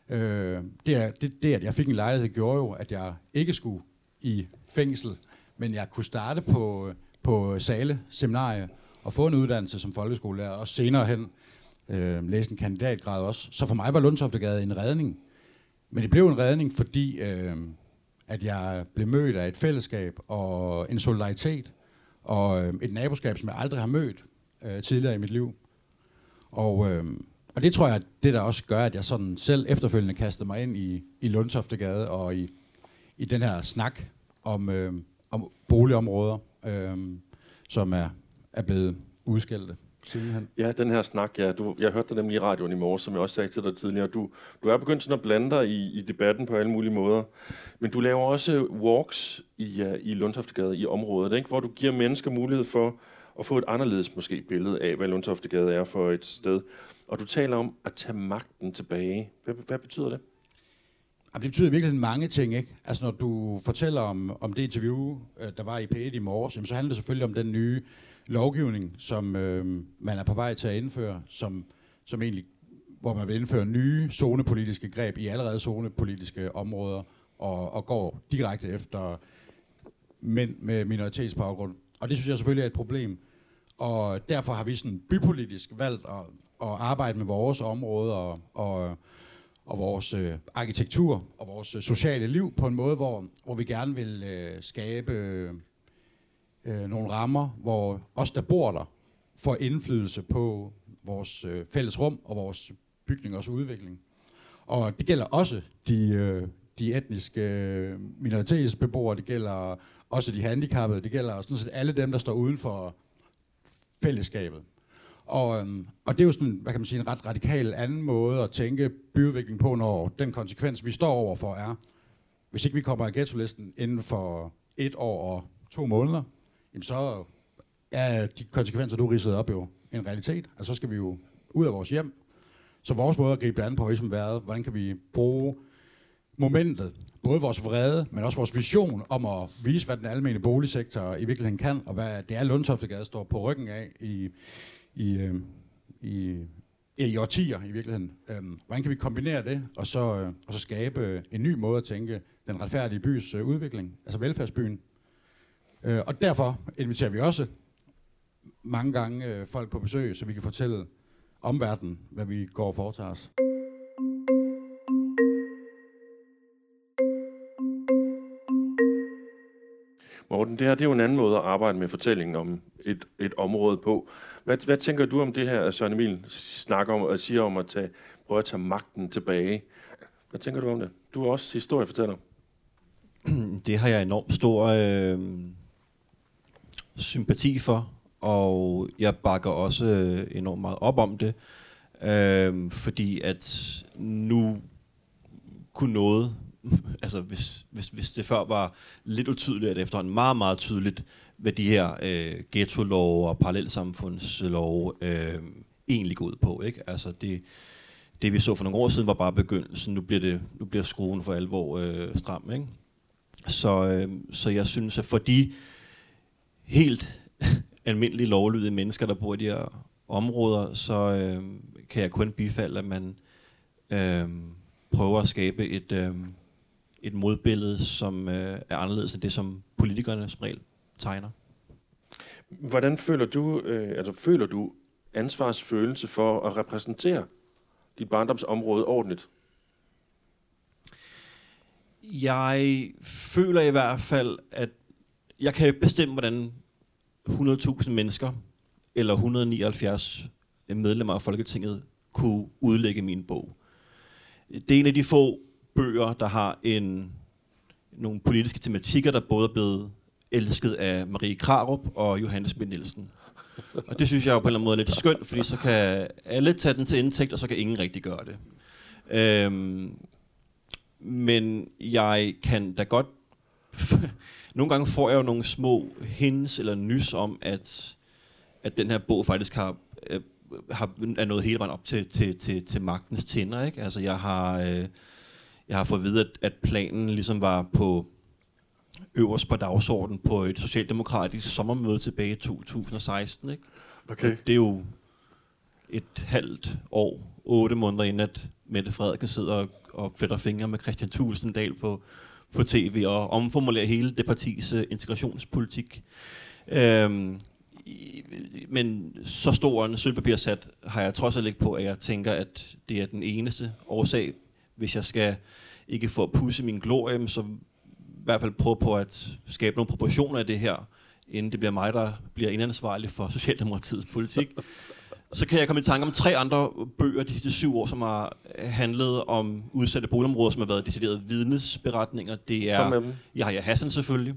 Øh, det, det, det, at jeg fik en lejlighed, gjorde jo, at jeg ikke skulle i fængsel, men jeg kunne starte på, på Sale Seminarie og få en uddannelse som folkeskolelærer, og senere hen øh, læse en kandidatgrad også. Så for mig var Lundsoftegade en redning. Men det blev en redning, fordi øh, at jeg blev mødt af et fællesskab og en solidaritet og øh, et naboskab, som jeg aldrig har mødt øh, tidligere i mit liv. Og, øh, og det tror jeg, det der også gør, at jeg sådan selv efterfølgende kastede mig ind i, i Lundtoftegade og i, i den her snak om, øh, om boligområder, øh, som er, er blevet udskældte sidenhen. Ja, den her snak, ja. Du, jeg hørte dig nemlig i radioen i morges, som jeg også sagde til dig tidligere. Du, du er begyndt sådan at blande dig i, i debatten på alle mulige måder. Men du laver også walks i, ja, i Lundtoftegade i området, ikke? hvor du giver mennesker mulighed for og få et anderledes måske billede af, hvad Lundtoftegade er for et sted. Og du taler om at tage magten tilbage. Hvad, hvad betyder det? Jamen, det betyder virkelig mange ting, ikke? Altså, når du fortæller om, om det interview, øh, der var i P1 i morges, jamen, så handler det selvfølgelig om den nye lovgivning, som øh, man er på vej til at indføre, som, som egentlig, hvor man vil indføre nye zonepolitiske greb i allerede zonepolitiske områder, og, og går direkte efter mænd med minoritetsbaggrund. Og det synes jeg selvfølgelig er et problem. Og derfor har vi sådan bypolitisk valgt at, at arbejde med vores område og, og, og vores øh, arkitektur og vores øh, sociale liv på en måde, hvor, hvor vi gerne vil øh, skabe øh, nogle rammer, hvor os, der bor der, får indflydelse på vores øh, fælles rum og vores bygningers udvikling. Og det gælder også de, øh, de etniske øh, minoritetsbeboere, det gælder også de handicappede, det gælder sådan set alle dem, der står uden for fællesskabet. Og, øhm, og det er jo sådan, hvad kan man sige, en ret radikal anden måde at tænke byudvikling på, når den konsekvens, vi står overfor, er, hvis ikke vi kommer af ghetto-listen inden for et år og to måneder, jamen så er de konsekvenser, du ridsede op, jo en realitet. Altså så skal vi jo ud af vores hjem. Så vores måde at gribe det an på har ligesom været, hvordan kan vi bruge momentet, både vores vrede, men også vores vision om at vise, hvad den almene boligsektor i virkeligheden kan, og hvad det er Lundtoftegade står på ryggen af i, i, øh, i, i årtier i virkeligheden. Øhm, hvordan kan vi kombinere det, og så, øh, og så skabe en ny måde at tænke den retfærdige bys øh, udvikling, altså velfærdsbyen, Øh, og derfor inviterer vi også mange gange øh, folk på besøg, så vi kan fortælle omverdenen, hvad vi går og foretager os. Morten, det her det er jo en anden måde at arbejde med fortællingen om et, et område på. Hvad, hvad tænker du om det her, Søren Emil snakker om og siger om at tage, prøve at tage magten tilbage? Hvad tænker du om det? Du er også historiefortæller. Det har jeg enormt stor øh, sympati for, og jeg bakker også øh, enormt meget op om det, øh, fordi at nu kunne noget, altså hvis, hvis, hvis det før var lidt utydeligt, at efterhånden meget, meget tydeligt, hvad de her øh, ghetto-lov og parallelsamfundslov øh, egentlig går ud på. Ikke? Altså det, det vi så for nogle år siden var bare begyndelsen. Nu bliver, det, nu bliver skruen for alvor øh, stram. Ikke? Så, øh, så jeg synes, at for de helt almindelige lovlydige mennesker, der bor i de her områder, så øh, kan jeg kun bifalde, at man øh, prøver at skabe et, øh, et modbillede, som øh, er anderledes end det, som politikerne som regel tegner. Hvordan føler du, øh, altså føler du ansvarsfølelse for at repræsentere dit barndomsområde ordentligt? Jeg føler i hvert fald, at jeg kan bestemme, hvordan 100.000 mennesker eller 179 medlemmer af Folketinget kunne udlægge min bog. Det er en af de få bøger, der har en, nogle politiske tematikker, der både er blevet elsket af Marie Krarup og Johannes B. Nielsen. Og det synes jeg jo på en eller anden måde er lidt skønt, fordi så kan alle tage den til indtægt, og så kan ingen rigtig gøre det. Øhm, men jeg kan da godt... nogle gange får jeg jo nogle små hints eller nys om, at, at den her bog faktisk har, øh, har, er nået hele vejen op til, til, til, til magtens tænder. Ikke? Altså jeg har, øh, jeg har fået at vide, at, at planen ligesom var på øverst på dagsordenen på et socialdemokratisk sommermøde tilbage i 2016. Ikke? Okay. Det er jo et halvt år, otte måneder inden, at Mette Frederiksen sidder og, og fletter fingre med Christian Tulsendal på, på tv og omformulerer hele det partis uh, integrationspolitik. Øhm, i, men så stor en sølvpapirsat har jeg trods alt ikke på, at jeg tænker, at det er den eneste årsag. Hvis jeg skal ikke få at pusse min glorie, så i hvert fald prøve på at skabe nogle proportioner af det her, inden det bliver mig, der bliver indansvarlig for Socialdemokratiets politik. Så kan jeg komme i tanke om tre andre bøger de sidste syv år, som har handlet om udsatte boligområder, som har været deciderede vidnesberetninger. Det er. Yahya Hassan selvfølgelig.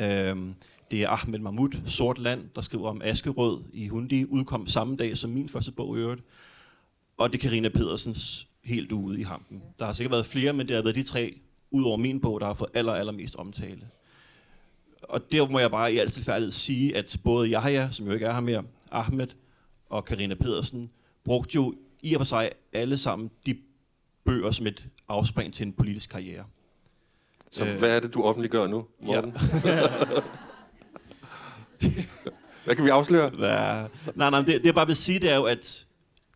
Øhm, det er Ahmed Mahmoud, Sort Land, der skriver om Askerød i Hundi, udkom samme dag som min første bog i øvrigt. Og det er Karina Pedersens Helt ude i hampen. Der har sikkert været flere, men det har været de tre, ud over min bog, der har fået aller, allermest omtale. Og der må jeg bare i al stilfærdighed sige, at både Yahya, som jo ikke er her mere, Ahmed og Karina Pedersen, brugte jo i og for sig alle sammen de bøger som et afspring til en politisk karriere. Så Øh. hvad er det, du offentliggør nu, Morten? Ja. Hvad kan vi afsløre? Ja. Nej, nej, det, det jeg bare vil sige, det er jo, at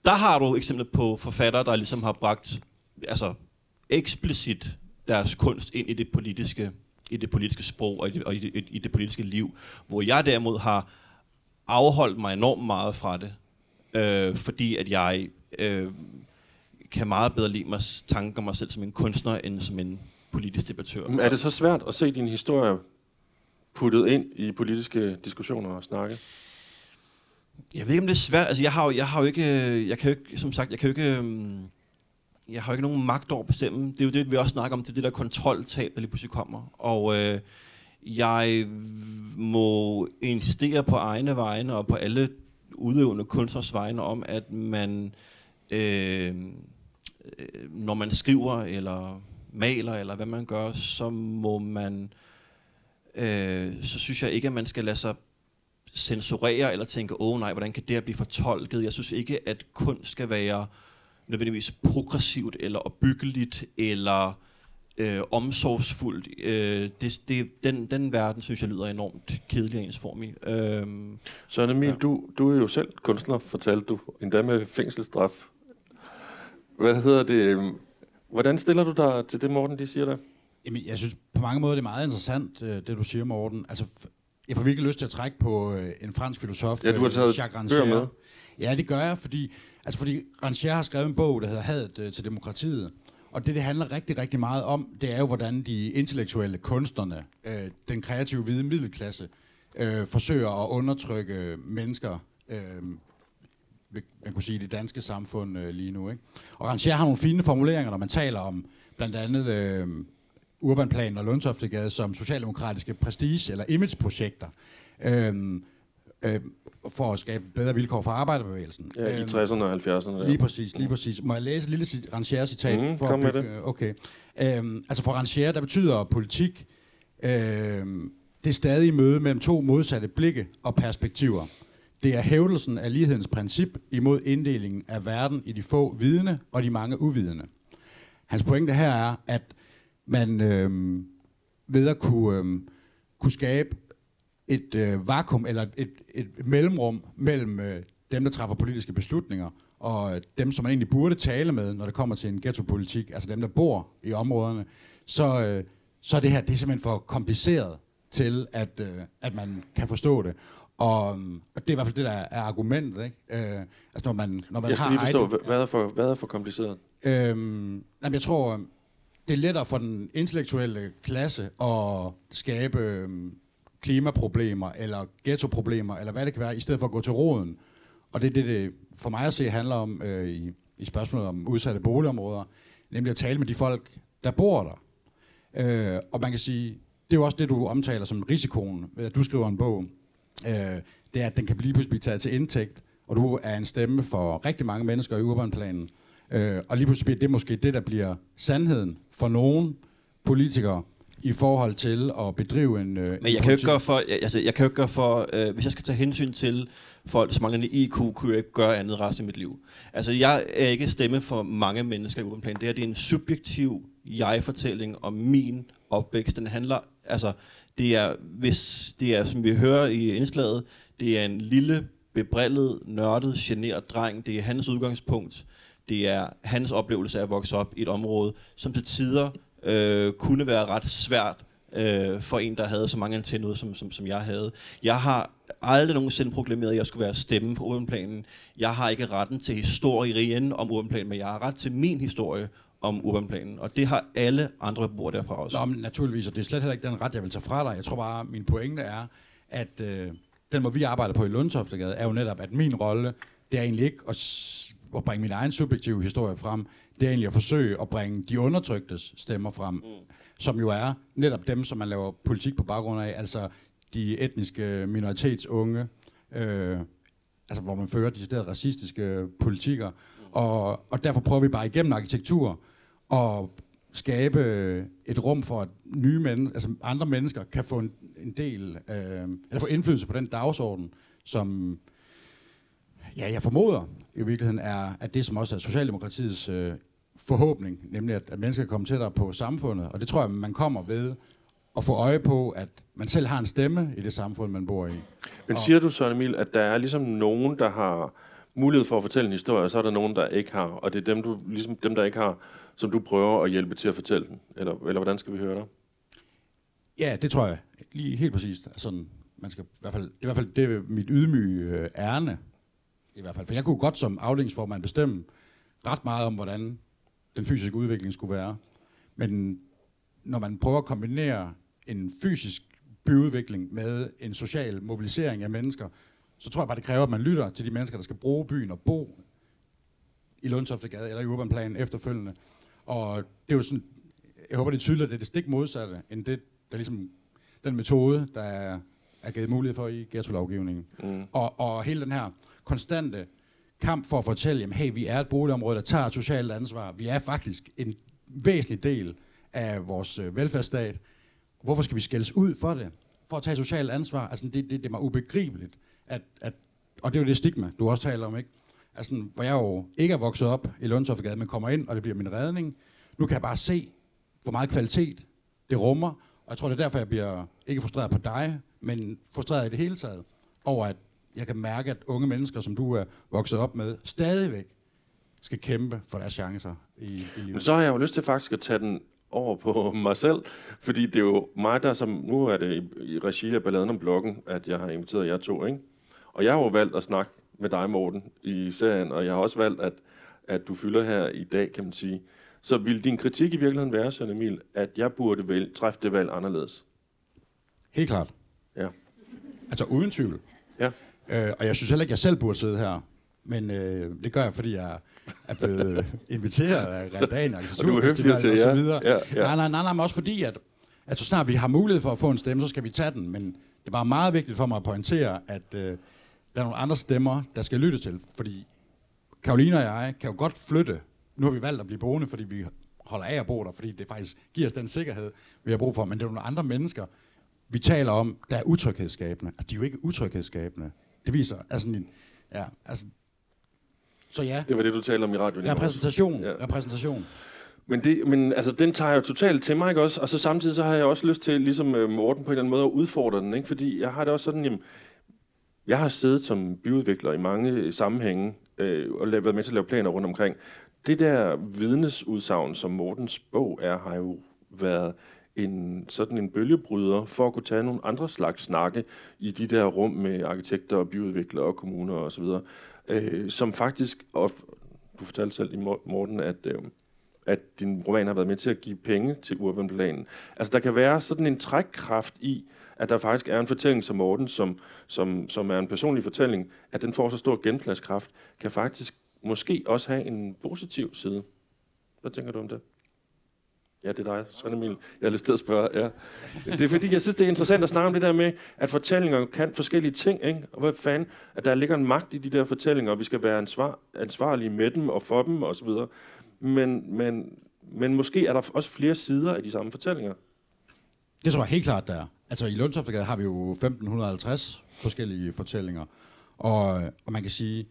der har du eksempler på forfattere, der ligesom har bragt altså, eksplicit deres kunst ind i det politiske, i det politiske sprog og i det, og i det, i det politiske liv, hvor jeg derimod har afholdt mig enormt meget fra det, øh, fordi at jeg øh, kan meget bedre lide mig tanker mig selv som en kunstner, end som en politisk debattør. Men Er det så svært at se din historie puttet ind i politiske diskussioner og snakke? Jeg ved ikke, om det er svært. Altså, jeg har jo, jeg har jo ikke, øh, jeg kan jo ikke, som sagt, jeg kan jo ikke, øhm, jeg har jo ikke nogen magt over at bestemme. Det er jo det, vi også snakker om, det er det der kontroltab, der lige pludselig kommer. Og øh, jeg må insistere på egne vegne og på alle udøvende kunstners vegne om, at man, øh, øh når man skriver eller maler, eller hvad man gør, så må man, øh, så synes jeg ikke, at man skal lade sig censurere eller tænke, åh oh, nej, hvordan kan det her blive fortolket? Jeg synes ikke, at kunst skal være nødvendigvis progressivt eller opbyggeligt eller øh, omsorgsfuldt. Øh, det, det, den, den verden, synes jeg, lyder enormt kedelig og ensformig. Øhm, Søren Emil, Ja. du, du er jo selv kunstner, fortalte du, endda med fængselsstraf. Hvad hedder det? øhm, Hvordan stiller du dig til det, Morten, de siger der? Jamen, jeg synes på mange måder, det er meget interessant, øh, det du siger, Morten. Altså, jeg får virkelig lyst til at trække på øh, en fransk filosof, Ja, du har øh, taget Jacques Rancière. med. Ja, det gør jeg, fordi, altså, fordi Rancière har skrevet en bog, der hedder Hadet øh, til demokratiet. Og det, det handler rigtig, rigtig meget om, det er jo, hvordan de intellektuelle kunstnerne, øh, den kreative hvide middelklasse, øh, forsøger at undertrykke mennesker, øh, man kunne sige, i det danske samfund øh, lige nu. Ikke? Og Rancière har nogle fine formuleringer, når man taler om blandt andet øh, Urbanplan og Lundtoftegade som socialdemokratiske prestige- eller imageprojekter. Øh, øh, for at skabe bedre vilkår for arbejderbevægelsen. Ja, I Øhm, 60'erne og 70'erne. Lige præcis, lige præcis. Må jeg læse et lille cit- Rancière-citat? Mhm, for kom at med bygge, Okay. Øhm, altså for Rancière, der betyder politik, øhm, det er stadig møde mellem to modsatte blikke og perspektiver. Det er hævdelsen af lighedens princip imod inddelingen af verden i de få vidne og de mange uvidende. Hans pointe her er, at man øhm, ved at kunne, øhm, kunne skabe et øh, vakuum eller et, et mellemrum mellem øh, dem, der træffer politiske beslutninger, og øh, dem, som man egentlig burde tale med, når det kommer til en ghettopolitik, altså dem, der bor i områderne, så, øh, så er det her det er simpelthen for kompliceret til, at, øh, at man kan forstå det. Og, og det er i hvert fald det, der er argumentet. Ikke? Øh, altså når man, når man Jeg skal har lige forstå, hvad er for, hvad er for kompliceret? Øhm, jamen, jeg tror, det er lettere for den intellektuelle klasse at skabe øhm, klimaproblemer eller ghettoproblemer, eller hvad det kan være, i stedet for at gå til roden. Og det er det, det for mig at se handler om øh, i, i spørgsmålet om udsatte boligområder, nemlig at tale med de folk, der bor der. Øh, og man kan sige, det er jo også det, du omtaler som risikoen, at du skriver en bog. Øh, det er, at den kan blive pludselig blive taget til indtægt, og du er en stemme for rigtig mange mennesker i urbanplanen. Øh, og lige pludselig bliver det måske det, der bliver sandheden for nogle politikere i forhold til at bedrive en øh, Men en jeg kan jo ikke gøre for, jeg, altså, jeg kan jo ikke gøre for, øh, hvis jeg skal tage hensyn til folks manglende IQ, kunne jeg ikke gøre andet resten af mit liv. Altså, jeg er ikke stemme for mange mennesker i urban plan. Det her det er en subjektiv jeg-fortælling om min opvækst. Den handler, altså, det er, hvis det er, som vi hører i indslaget, det er en lille, bebrillet, nørdet, generet dreng. Det er hans udgangspunkt. Det er hans oplevelse af at vokse op i et område, som til tider øh, kunne være ret svært øh, for en, der havde så mange antenner, som, som, som jeg havde. Jeg har aldrig nogensinde proklameret, at jeg skulle være stemme på urbanplanen. Jeg har ikke retten til historien om urbanplanen, men jeg har ret til min historie om urbanplanen. Og det har alle andre beboere derfra også. Nå, men naturligvis, og det er slet heller ikke den ret, jeg vil tage fra dig. Jeg tror bare, min pointe er, at øh, den måde, vi arbejder på i Lundtoftegade, er jo netop, at min rolle, det er egentlig ikke at, at bringe min egen subjektive historie frem. Det er egentlig at forsøge at bringe de undertryktes stemmer frem, mm. som jo er netop dem, som man laver politik på baggrund af, altså de etniske minoritetsunge, øh, altså hvor man fører de der racistiske politikker. Og, og derfor prøver vi bare igennem arkitektur at skabe et rum for, at nye men, altså andre mennesker kan få en, en del, øh, eller få indflydelse på den dagsorden, som ja, jeg formoder i virkeligheden er, at det som også er Socialdemokratiets øh, forhåbning, nemlig at, at mennesker kan komme tættere på samfundet. Og det tror jeg, man kommer ved at få øje på, at man selv har en stemme i det samfund, man bor i. Men siger du så, Emil, at der er ligesom nogen, der har mulighed for at fortælle en historie, og så er der nogen, der ikke har, og det er dem, du, ligesom dem, der ikke har, som du prøver at hjælpe til at fortælle den? Eller, eller hvordan skal vi høre dig? Ja, det tror jeg. Lige helt præcist. Sådan, man skal, i hvert fald, det er i hvert fald det mit ydmyge øh, ærne. I hvert fald. For jeg kunne godt som afdelingsformand bestemme ret meget om, hvordan den fysiske udvikling skulle være. Men når man prøver at kombinere en fysisk byudvikling med en social mobilisering af mennesker, så tror jeg bare, det kræver, at man lytter til de mennesker, der skal bruge byen og bo i Lundtoftegade eller i Urbanplan efterfølgende. Og det er jo sådan, jeg håber, det er tydeligt, at det er det stik modsatte, end det, der ligesom, den metode, der er, er givet mulighed for i ghetto-lovgivningen. Mm. Og, og hele den her konstante kamp for at fortælle, jamen, hey, vi er et boligområde, der tager socialt ansvar. Vi er faktisk en væsentlig del af vores øh, velfærdsstat. Hvorfor skal vi skældes ud for det? For at tage socialt ansvar? Altså, det, det, det er mig ubegribeligt. At, at, og det er jo det stigma, du også taler om, ikke? Altså, hvor jeg jo ikke er vokset op i Lundtoftegade, men kommer ind, og det bliver min redning. Nu kan jeg bare se, hvor meget kvalitet det rummer. Og jeg tror, det er derfor, jeg bliver ikke frustreret på dig, men frustreret i det hele taget over, at jeg kan mærke, at unge mennesker, som du er vokset op med, stadigvæk skal kæmpe for deres chancer i, i Men livet. så har jeg jo lyst til faktisk at tage den over på mig selv, fordi det er jo mig, der som, nu er det i, i regi af balladen om bloggen, at jeg har inviteret jer to, ikke? Og jeg har jo valgt at snakke med dig, Morten, i serien, og jeg har også valgt, at, at du fylder her i dag, kan man sige. Så vil din kritik i virkeligheden være, Søren Emil, at jeg burde vælge, træffe det valg anderledes? Helt klart. Ja. Altså uden tvivl. Ja. Øh, og jeg synes heller ikke, jeg selv burde sidde her. Men øh, det gør jeg, fordi jeg er blevet inviteret af Real Og du høflig at sige, og så videre. Ja, ja. Nej, nej, nej, nej, men også fordi, at, at så snart vi har mulighed for at få en stemme, så skal vi tage den. Men det er bare meget vigtigt for mig at pointere, at øh, der er nogle andre stemmer, der skal lyttes til. Fordi Karoline og jeg kan jo godt flytte. Nu har vi valgt at blive boende, fordi vi holder af at bo der, fordi det faktisk giver os den sikkerhed, vi har brug for. Men det er nogle andre mennesker, vi taler om, der er utryghedsskabende. Altså, de er jo ikke utryghedsskabende. Det viser, altså, ja, altså, så ja, Det var det, du talte om i radioen. repræsentation, Ja. repræsentation. Men, det, men altså, den tager jeg jo totalt til mig, ikke også? Og så samtidig så har jeg også lyst til, ligesom øh, Morten på en eller anden måde, at udfordre den, ikke? Fordi jeg har det også sådan, jamen, jeg har siddet som byudvikler i mange sammenhænge, øh, og været med til at lave planer rundt omkring. Det der vidnesudsagn, som Mortens bog er, har jo været en, sådan en bølgebryder for at kunne tage nogle andre slags snakke i de der rum med arkitekter og byudviklere og kommuner osv., øh, som faktisk, og du fortalte selv i Morten, at, øh, at din roman har været med til at give penge til urbanplanen. Altså der kan være sådan en trækkraft i, at der faktisk er en fortælling som Morten, som, som, som er en personlig fortælling, at den får så stor genpladskraft, kan faktisk måske også have en positiv side. Hvad tænker du om det? Ja, det er dig, Søren Emil. Jeg har lyst til at spørge. Ja. Det er fordi, jeg synes, det er interessant at snakke om det der med, at fortællinger kan forskellige ting. Ikke? Og hvad fanden, at der ligger en magt i de der fortællinger, og vi skal være ansvar, ansvarlige med dem og for dem osv. Men, men, men måske er der også flere sider af de samme fortællinger. Det tror jeg helt klart, der er. Altså i Lundtoftegade har vi jo 1550 forskellige fortællinger. Og, og man kan sige,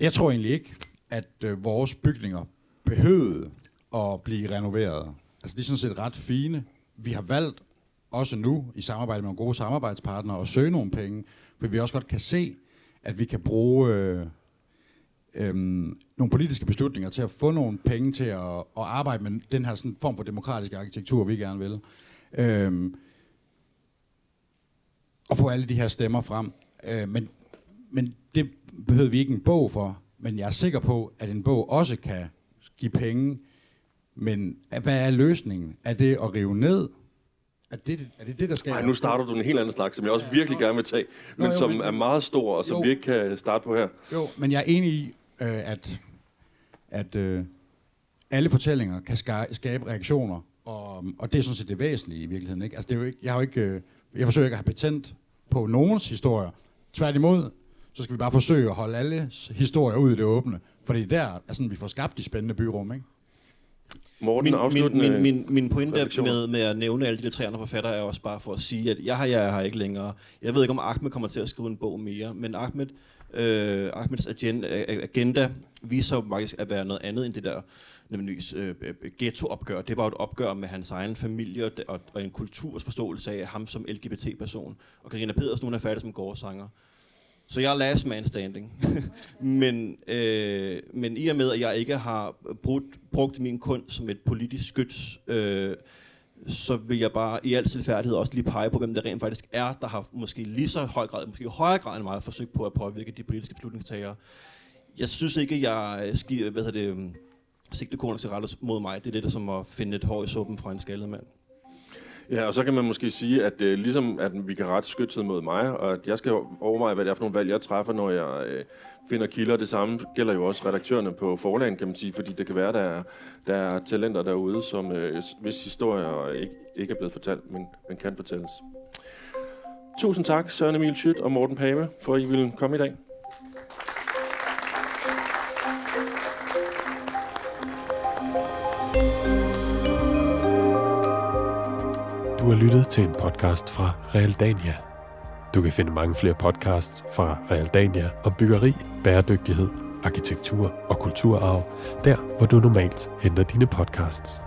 jeg tror egentlig ikke, at øh, vores bygninger behøvede at blive renoveret. Altså, de er sådan set ret fine. Vi har valgt også nu, i samarbejde med nogle gode samarbejdspartnere, at søge nogle penge, for vi også godt kan se, at vi kan bruge øh, øh, nogle politiske beslutninger til at få nogle penge til at, at arbejde med den her sådan, form for demokratisk arkitektur, vi gerne vil. Øh, og få alle de her stemmer frem. Øh, men, men det behøver vi ikke en bog for, men jeg er sikker på, at en bog også kan give penge men hvad er løsningen? Er det at rive ned? Er det er det, det der skal? Nej, nu starter du en helt anden slags, som jeg også virkelig gerne vil tage, men Nå, jo, som men, er meget stor, og som jo, vi ikke kan starte på her. Jo, men jeg er enig i, øh, at, at øh, alle fortællinger kan skabe reaktioner, og, og det er sådan set det væsentlige i virkeligheden. Ikke? Altså, det er jo ikke, jeg, har jo ikke, øh, jeg forsøger ikke at have patent på nogens historier. Tværtimod, så skal vi bare forsøge at holde alle historier ud i det åbne, for det er der, altså, vi får skabt de spændende byrum. Ikke? Morten, min, min, min, min, min pointe med, med at nævne alle de tre andre forfattere er også bare for at sige, at jeg har, jeg har ikke længere. Jeg ved ikke, om Ahmed kommer til at skrive en bog mere, men Ahmed, øh, Ahmeds agenda, agenda viser jo faktisk at være noget andet end det der nødvendigvis øh, ghetto-opgør. Det var et opgør med hans egen familie og, og en kulturs forståelse af ham som LGBT-person. Og Karina Pedersen, hun er færdig som gårdsanger. Så jeg er last man standing. men, øh, men i og med, at jeg ikke har brugt, brugt min kunst som et politisk skyts, øh, så vil jeg bare i al tilfærdighed også lige pege på, hvem det rent faktisk er, der har måske lige så høj grad, måske i højere grad end meget forsøgt på at påvirke de politiske beslutningstagere. Jeg synes ikke, jeg skal, hvad hedder det, sigtekornet til rettes mod mig. Det er det, der som at finde et hår i suppen fra en skaldet mand. Ja, og så kan man måske sige, at øh, ligesom at vi kan rette skytset mod mig, og at jeg skal overveje, hvad det er for nogle valg, jeg træffer, når jeg øh, finder kilder. Det samme gælder jo også redaktørerne på forlagen, kan man sige, fordi det kan være, der er, der er talenter derude, som øh, hvis historier ikke, ikke er blevet fortalt, men, men kan fortælles. Tusind tak, Søren Emil Schødt og Morten Pave, for at I ville komme i dag. Du har lyttet til en podcast fra Realdania. Du kan finde mange flere podcasts fra Realdania om byggeri, bæredygtighed, arkitektur og kulturarv, der hvor du normalt henter dine podcasts.